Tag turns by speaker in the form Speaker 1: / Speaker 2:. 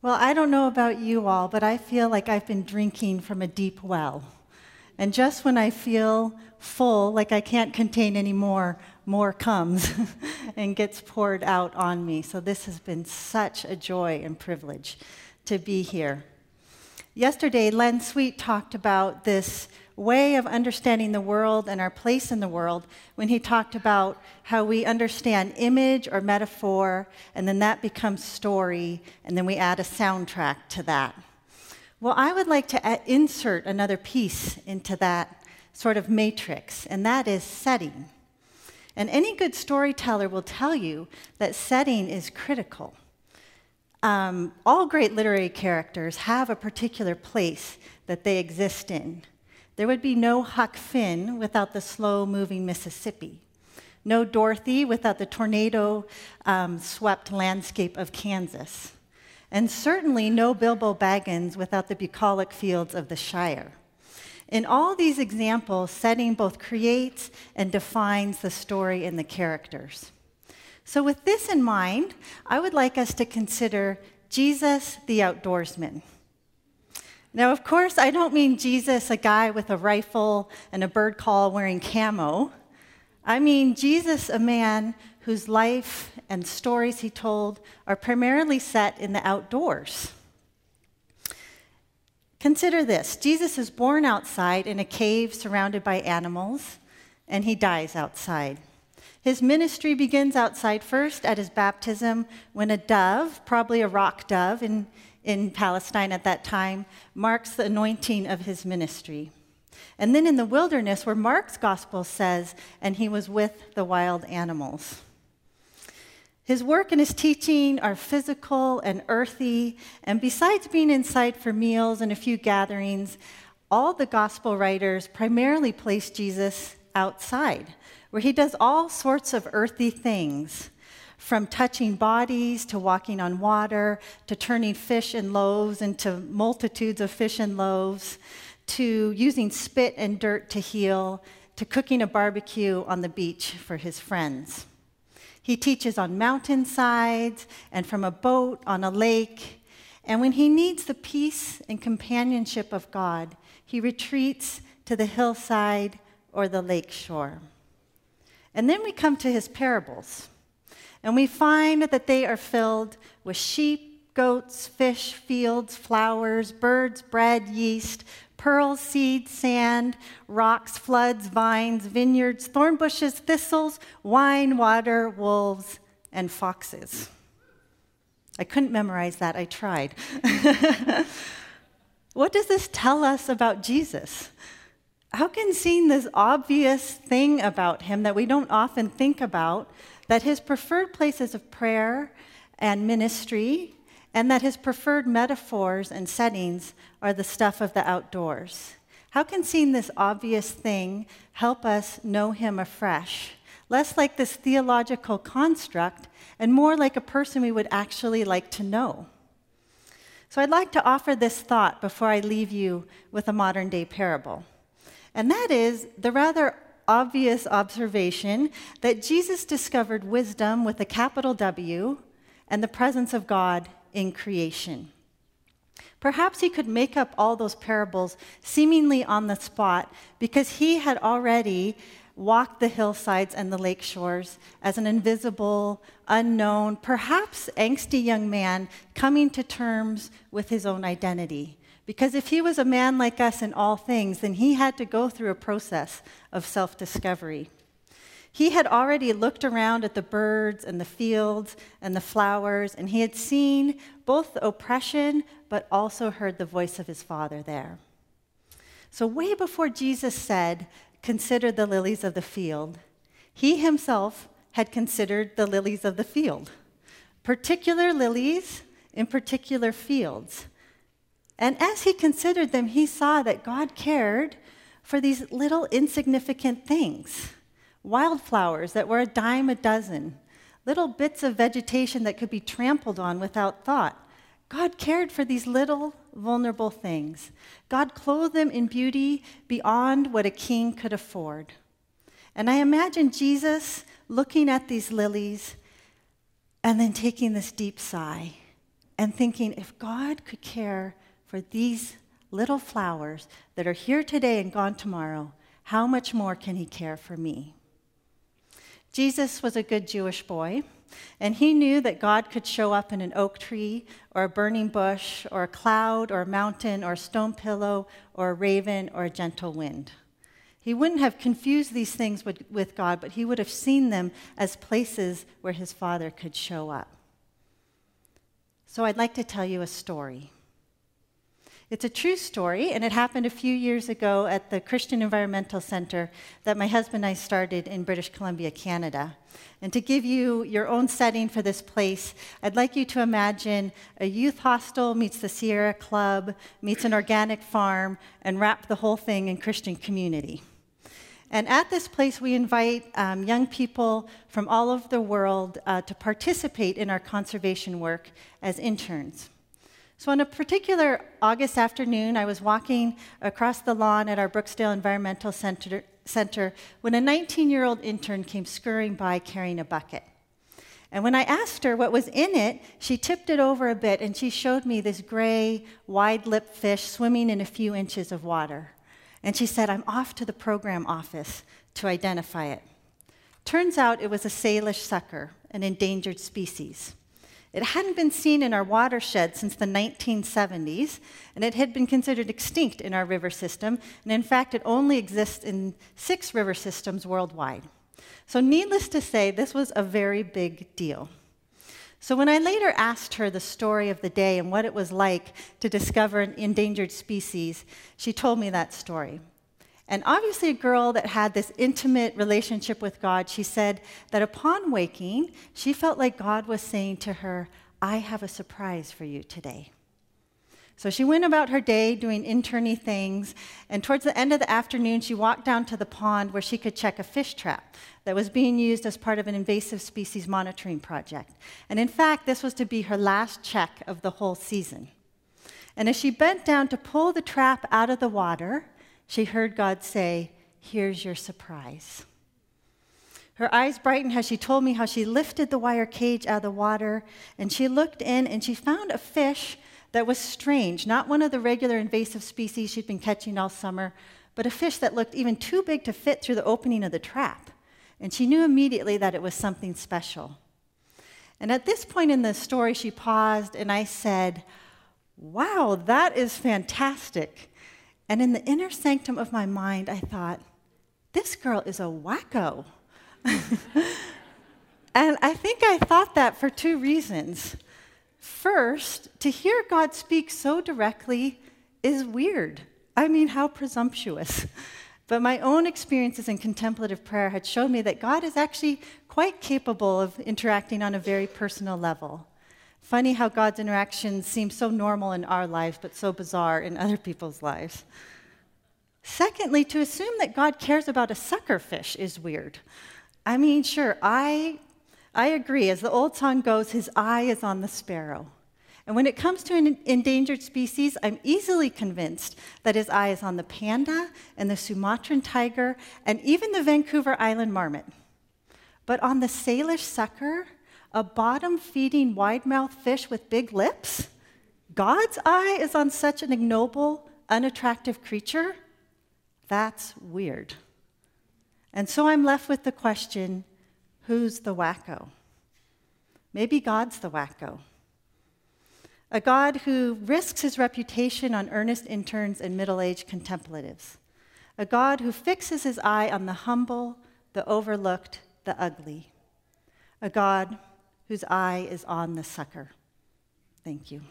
Speaker 1: Well, I don't know about you all, but I feel like I've been drinking from a deep well. And just when I feel full, like I can't contain any more, more comes and gets poured out on me. So this has been such a joy and privilege to be here. Yesterday, Len Sweet talked about this way of understanding the world and our place in the world when he talked about how we understand image or metaphor, and then that becomes story, and then we add a soundtrack to that. Well, I would like to insert another piece into that sort of matrix, and that is setting. And any good storyteller will tell you that setting is critical. Um, all great literary characters have a particular place that they exist in. There would be no Huck Finn without the slow moving Mississippi, no Dorothy without the tornado um, swept landscape of Kansas, and certainly no Bilbo Baggins without the bucolic fields of the Shire. In all these examples, setting both creates and defines the story and the characters. So, with this in mind, I would like us to consider Jesus the outdoorsman. Now, of course, I don't mean Jesus, a guy with a rifle and a bird call wearing camo. I mean Jesus, a man whose life and stories he told are primarily set in the outdoors. Consider this Jesus is born outside in a cave surrounded by animals, and he dies outside. His ministry begins outside first at his baptism when a dove, probably a rock dove, in in Palestine at that time marks the anointing of his ministry. And then in the wilderness, where Mark's gospel says, and he was with the wild animals. His work and his teaching are physical and earthy, and besides being inside for meals and a few gatherings, all the gospel writers primarily place Jesus outside, where he does all sorts of earthy things from touching bodies to walking on water to turning fish and loaves into multitudes of fish and loaves to using spit and dirt to heal to cooking a barbecue on the beach for his friends. He teaches on mountainsides and from a boat on a lake. And when he needs the peace and companionship of God, he retreats to the hillside or the lake shore. And then we come to his parables. And we find that they are filled with sheep, goats, fish, fields, flowers, birds, bread, yeast, pearls, seeds, sand, rocks, floods, vines, vineyards, thorn bushes, thistles, wine, water, wolves, and foxes. I couldn't memorize that, I tried. what does this tell us about Jesus? How can seeing this obvious thing about him that we don't often think about that his preferred places of prayer and ministry, and that his preferred metaphors and settings are the stuff of the outdoors. How can seeing this obvious thing help us know him afresh? Less like this theological construct and more like a person we would actually like to know. So I'd like to offer this thought before I leave you with a modern day parable. And that is the rather obvious observation that Jesus discovered wisdom with a capital W and the presence of God in creation. Perhaps he could make up all those parables seemingly on the spot because he had already walked the hillsides and the lake shores as an invisible, unknown, perhaps angsty young man coming to terms with his own identity. Because if he was a man like us in all things, then he had to go through a process of self discovery. He had already looked around at the birds and the fields and the flowers, and he had seen both the oppression, but also heard the voice of his father there. So, way before Jesus said, Consider the lilies of the field, he himself had considered the lilies of the field, particular lilies in particular fields. And as he considered them, he saw that God cared for these little insignificant things. Wildflowers that were a dime a dozen, little bits of vegetation that could be trampled on without thought. God cared for these little vulnerable things. God clothed them in beauty beyond what a king could afford. And I imagine Jesus looking at these lilies and then taking this deep sigh and thinking, if God could care for these little flowers that are here today and gone tomorrow, how much more can he care for me? Jesus was a good Jewish boy, and he knew that God could show up in an oak tree or a burning bush or a cloud or a mountain or a stone pillow or a raven or a gentle wind. He wouldn't have confused these things with, with God, but he would have seen them as places where his Father could show up. So I'd like to tell you a story. It's a true story, and it happened a few years ago at the Christian Environmental Center that my husband and I started in British Columbia, Canada. And to give you your own setting for this place, I'd like you to imagine a youth hostel meets the Sierra Club, meets an organic farm, and wrap the whole thing in Christian community. And at this place, we invite um, young people from all over the world uh, to participate in our conservation work as interns. So, on a particular August afternoon, I was walking across the lawn at our Brooksdale Environmental Center, Center when a 19 year old intern came scurrying by carrying a bucket. And when I asked her what was in it, she tipped it over a bit and she showed me this gray, wide lipped fish swimming in a few inches of water. And she said, I'm off to the program office to identify it. Turns out it was a Salish sucker, an endangered species. It hadn't been seen in our watershed since the 1970s, and it had been considered extinct in our river system. And in fact, it only exists in six river systems worldwide. So, needless to say, this was a very big deal. So, when I later asked her the story of the day and what it was like to discover an endangered species, she told me that story. And obviously, a girl that had this intimate relationship with God, she said that upon waking, she felt like God was saying to her, I have a surprise for you today. So she went about her day doing interny things, and towards the end of the afternoon, she walked down to the pond where she could check a fish trap that was being used as part of an invasive species monitoring project. And in fact, this was to be her last check of the whole season. And as she bent down to pull the trap out of the water, she heard God say, Here's your surprise. Her eyes brightened as she told me how she lifted the wire cage out of the water and she looked in and she found a fish that was strange, not one of the regular invasive species she'd been catching all summer, but a fish that looked even too big to fit through the opening of the trap. And she knew immediately that it was something special. And at this point in the story, she paused and I said, Wow, that is fantastic. And in the inner sanctum of my mind, I thought, this girl is a wacko. and I think I thought that for two reasons. First, to hear God speak so directly is weird. I mean, how presumptuous. But my own experiences in contemplative prayer had shown me that God is actually quite capable of interacting on a very personal level. Funny how God's interactions seem so normal in our lives, but so bizarre in other people's lives. Secondly, to assume that God cares about a sucker fish is weird. I mean, sure, I, I agree. As the old song goes, his eye is on the sparrow. And when it comes to an endangered species, I'm easily convinced that his eye is on the panda and the Sumatran tiger and even the Vancouver Island marmot. But on the Salish sucker, a bottom feeding wide mouthed fish with big lips? God's eye is on such an ignoble, unattractive creature? That's weird. And so I'm left with the question who's the wacko? Maybe God's the wacko. A God who risks his reputation on earnest interns and middle aged contemplatives. A God who fixes his eye on the humble, the overlooked, the ugly. A God whose eye is on the sucker. Thank you.